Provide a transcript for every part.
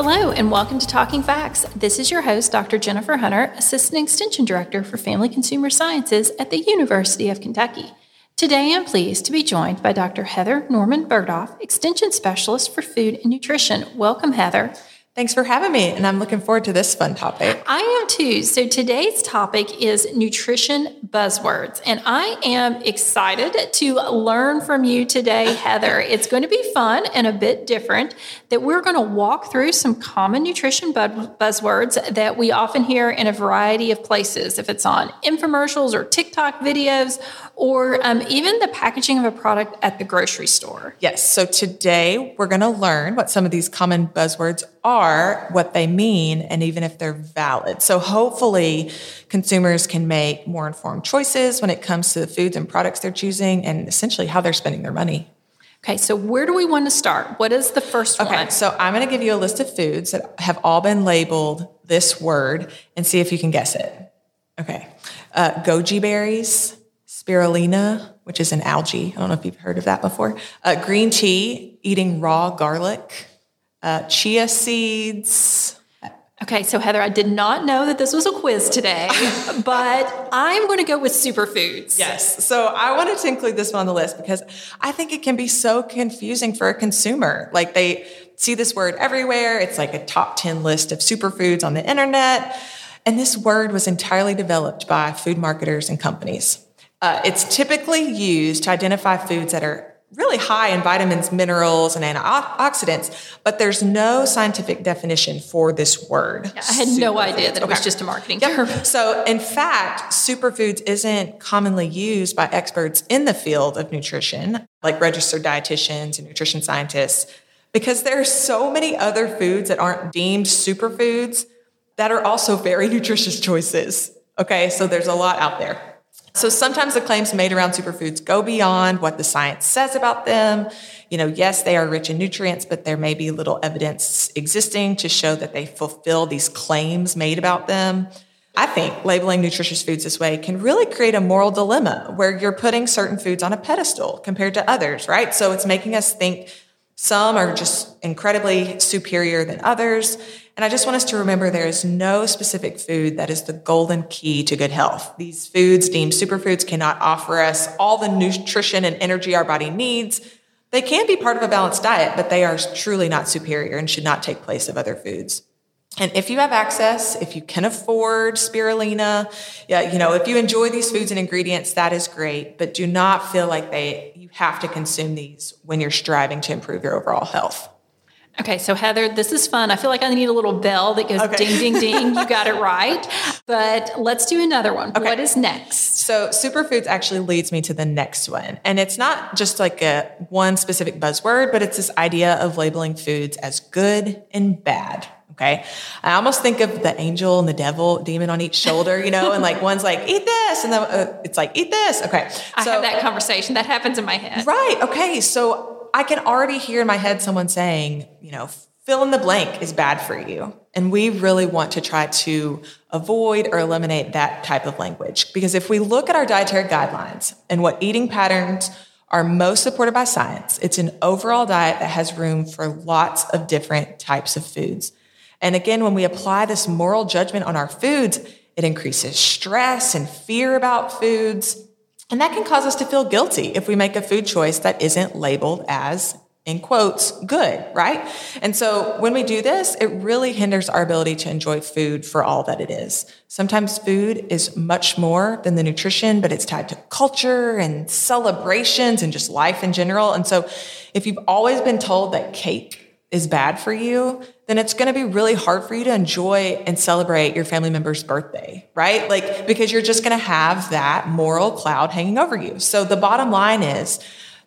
Hello, and welcome to Talking FACS. This is your host, Dr. Jennifer Hunter, Assistant Extension Director for Family Consumer Sciences at the University of Kentucky. Today, I'm pleased to be joined by Dr. Heather Norman Burgdolf, Extension Specialist for Food and Nutrition. Welcome, Heather. Thanks for having me, and I'm looking forward to this fun topic. I am too. So, today's topic is nutrition buzzwords, and I am excited to learn from you today, Heather. It's going to be fun and a bit different that we're going to walk through some common nutrition buzzwords that we often hear in a variety of places, if it's on infomercials or TikTok videos or um, even the packaging of a product at the grocery store. Yes. So today we're going to learn what some of these common buzzwords are, what they mean, and even if they're valid. So hopefully consumers can make more informed choices when it comes to the foods and products they're choosing and essentially how they're spending their money. Okay, so where do we want to start? What is the first okay, one? Okay, so I'm going to give you a list of foods that have all been labeled this word and see if you can guess it. Okay, uh, goji berries, spirulina, which is an algae. I don't know if you've heard of that before. Uh, green tea, eating raw garlic, uh, chia seeds. Okay, so Heather, I did not know that this was a quiz today, but I'm going to go with superfoods. Yes. So I wanted to include this one on the list because I think it can be so confusing for a consumer. Like they see this word everywhere. It's like a top 10 list of superfoods on the internet. And this word was entirely developed by food marketers and companies. Uh, it's typically used to identify foods that are really high in vitamins, minerals, and antioxidants, but there's no scientific definition for this word. Yeah, I had no idea that it okay. was just a marketing term. So, in fact, superfoods isn't commonly used by experts in the field of nutrition, like registered dietitians and nutrition scientists, because there are so many other foods that aren't deemed superfoods that are also very nutritious choices. Okay, so there's a lot out there. So sometimes the claims made around superfoods go beyond what the science says about them. You know, yes, they are rich in nutrients, but there may be little evidence existing to show that they fulfill these claims made about them. I think labeling nutritious foods this way can really create a moral dilemma where you're putting certain foods on a pedestal compared to others, right? So it's making us think some are just incredibly superior than others. And I just want us to remember there is no specific food that is the golden key to good health. These foods deemed superfoods cannot offer us all the nutrition and energy our body needs. They can be part of a balanced diet, but they are truly not superior and should not take place of other foods. And if you have access, if you can afford spirulina, yeah, you know, if you enjoy these foods and ingredients, that is great, but do not feel like they you have to consume these when you're striving to improve your overall health. Okay, so Heather, this is fun. I feel like I need a little bell that goes okay. ding, ding, ding. You got it right. But let's do another one. Okay. What is next? So, superfoods actually leads me to the next one. And it's not just like a one specific buzzword, but it's this idea of labeling foods as good and bad. Okay. I almost think of the angel and the devil demon on each shoulder, you know, and like one's like, eat this. And then uh, it's like, eat this. Okay. I so, have that conversation. That happens in my head. Right. Okay. So I can already hear in my head someone saying, you know, fill in the blank is bad for you. And we really want to try to avoid or eliminate that type of language. Because if we look at our dietary guidelines and what eating patterns are most supported by science, it's an overall diet that has room for lots of different types of foods. And again, when we apply this moral judgment on our foods, it increases stress and fear about foods. And that can cause us to feel guilty if we make a food choice that isn't labeled as, in quotes, good, right? And so when we do this, it really hinders our ability to enjoy food for all that it is. Sometimes food is much more than the nutrition, but it's tied to culture and celebrations and just life in general. And so if you've always been told that cake is bad for you, then it's going to be really hard for you to enjoy and celebrate your family member's birthday, right? Like, because you're just going to have that moral cloud hanging over you. So the bottom line is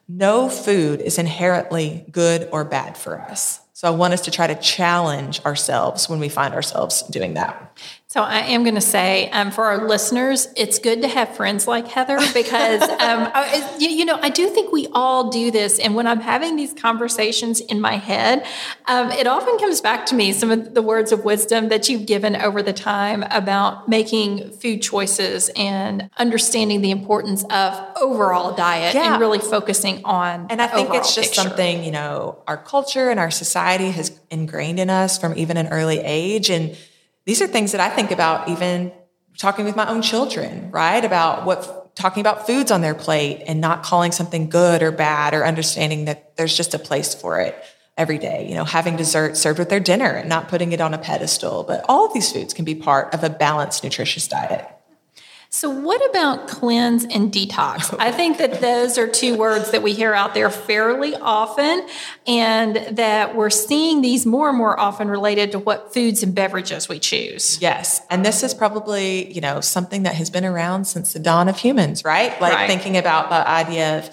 no food is inherently good or bad for us. So I want us to try to challenge ourselves when we find ourselves doing that. So I am going to say um, for our listeners, it's good to have friends like Heather because um, I, you, you, know I do think we all do this, and when I'm having these conversations in my head, um, it often comes back to me some of the words of wisdom that you've given over the time about making food choices and understanding the importance of overall diet yeah. and really focusing on. And I think it's just picture. something you know our culture and our society has ingrained in us from even an early age, and these are things that I think about even talking with my own children, right? About what talking about foods on their plate and not calling something good or bad or understanding that there's just a place for it every day. You know, having dessert served with their dinner and not putting it on a pedestal. But all of these foods can be part of a balanced, nutritious diet. So, what about cleanse and detox? I think that those are two words that we hear out there fairly often, and that we're seeing these more and more often related to what foods and beverages we choose. Yes. And this is probably, you know, something that has been around since the dawn of humans, right? Like right. thinking about the idea of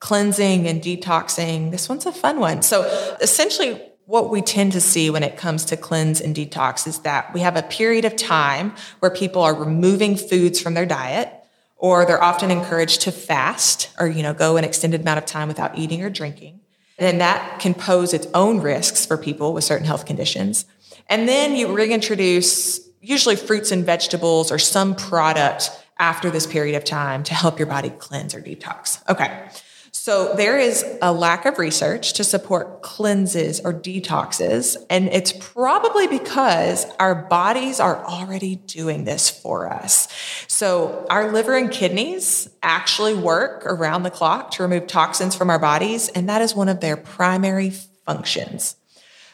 cleansing and detoxing. This one's a fun one. So, essentially, what we tend to see when it comes to cleanse and detox is that we have a period of time where people are removing foods from their diet or they're often encouraged to fast or you know go an extended amount of time without eating or drinking. And that can pose its own risks for people with certain health conditions. And then you reintroduce usually fruits and vegetables or some product after this period of time to help your body cleanse or detox. Okay so there is a lack of research to support cleanses or detoxes. And it's probably because our bodies are already doing this for us. So our liver and kidneys actually work around the clock to remove toxins from our bodies. And that is one of their primary functions.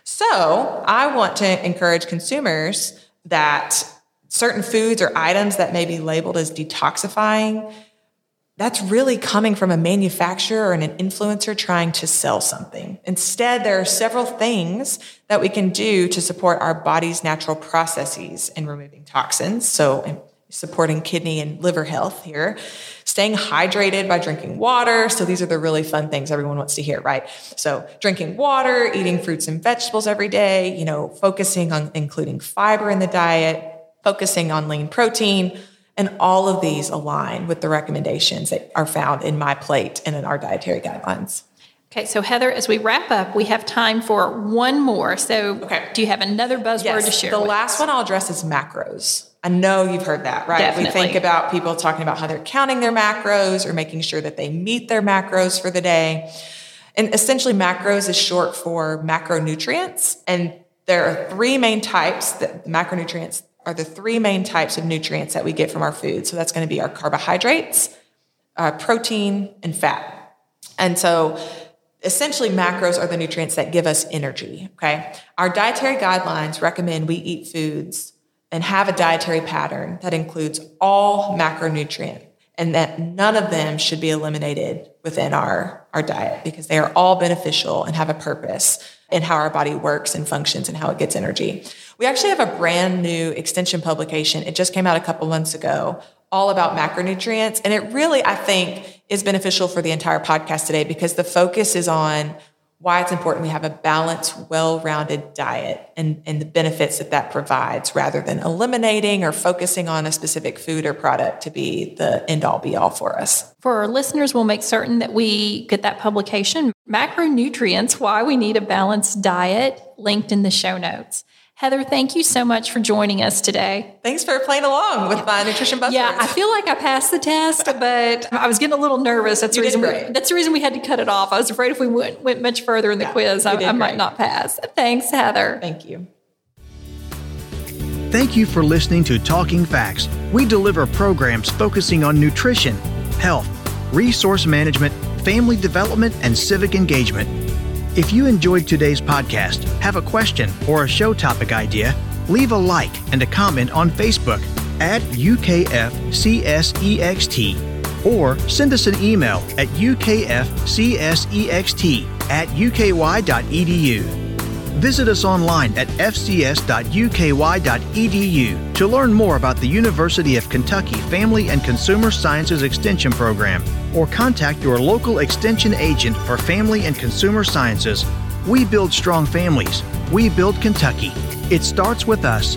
So I want to encourage consumers that certain foods or items that may be labeled as detoxifying that's really coming from a manufacturer and an influencer trying to sell something. Instead, there are several things that we can do to support our body's natural processes in removing toxins. So, supporting kidney and liver health here, staying hydrated by drinking water. So, these are the really fun things everyone wants to hear, right? So, drinking water, eating fruits and vegetables every day, you know, focusing on including fiber in the diet, focusing on lean protein and all of these align with the recommendations that are found in MyPlate and in our dietary guidelines. Okay, so Heather, as we wrap up, we have time for one more. So, okay. do you have another buzzword yes, to share? The last us? one I'll address is macros. I know you've heard that, right? Definitely. We think about people talking about how they're counting their macros or making sure that they meet their macros for the day. And essentially, macros is short for macronutrients. And there are three main types that macronutrients are the three main types of nutrients that we get from our food. So that's going to be our carbohydrates, uh, protein, and fat. And so essentially macros are the nutrients that give us energy, okay? Our dietary guidelines recommend we eat foods and have a dietary pattern that includes all macronutrient and that none of them should be eliminated within our, our diet because they are all beneficial and have a purpose in how our body works and functions and how it gets energy. We actually have a brand new extension publication. It just came out a couple months ago, all about macronutrients. And it really, I think, is beneficial for the entire podcast today because the focus is on why it's important we have a balanced, well-rounded diet and, and the benefits that that provides rather than eliminating or focusing on a specific food or product to be the end all be all for us. For our listeners, we'll make certain that we get that publication, Macronutrients, Why We Need a Balanced Diet, linked in the show notes. Heather, thank you so much for joining us today. Thanks for playing along with my nutrition buzzwords. Yeah, I feel like I passed the test, but I was getting a little nervous. That's the reason. We, that's the reason we had to cut it off. I was afraid if we went, went much further in the yeah, quiz, I, I might not pass. Thanks, Heather. Thank you. Thank you for listening to Talking FACS. We deliver programs focusing on nutrition, health, resource management, family development, and civic engagement. If you enjoyed today's podcast, have a question or a show topic idea, leave a like and a comment on Facebook at UKFCSEXT or send us an email at ukfcsext at uky.edu. Visit us online at fcs.uky.edu to learn more about the University of Kentucky Family and Consumer Sciences Extension Program or contact your local extension agent for family and consumer sciences. We build strong families. We build Kentucky. It starts with us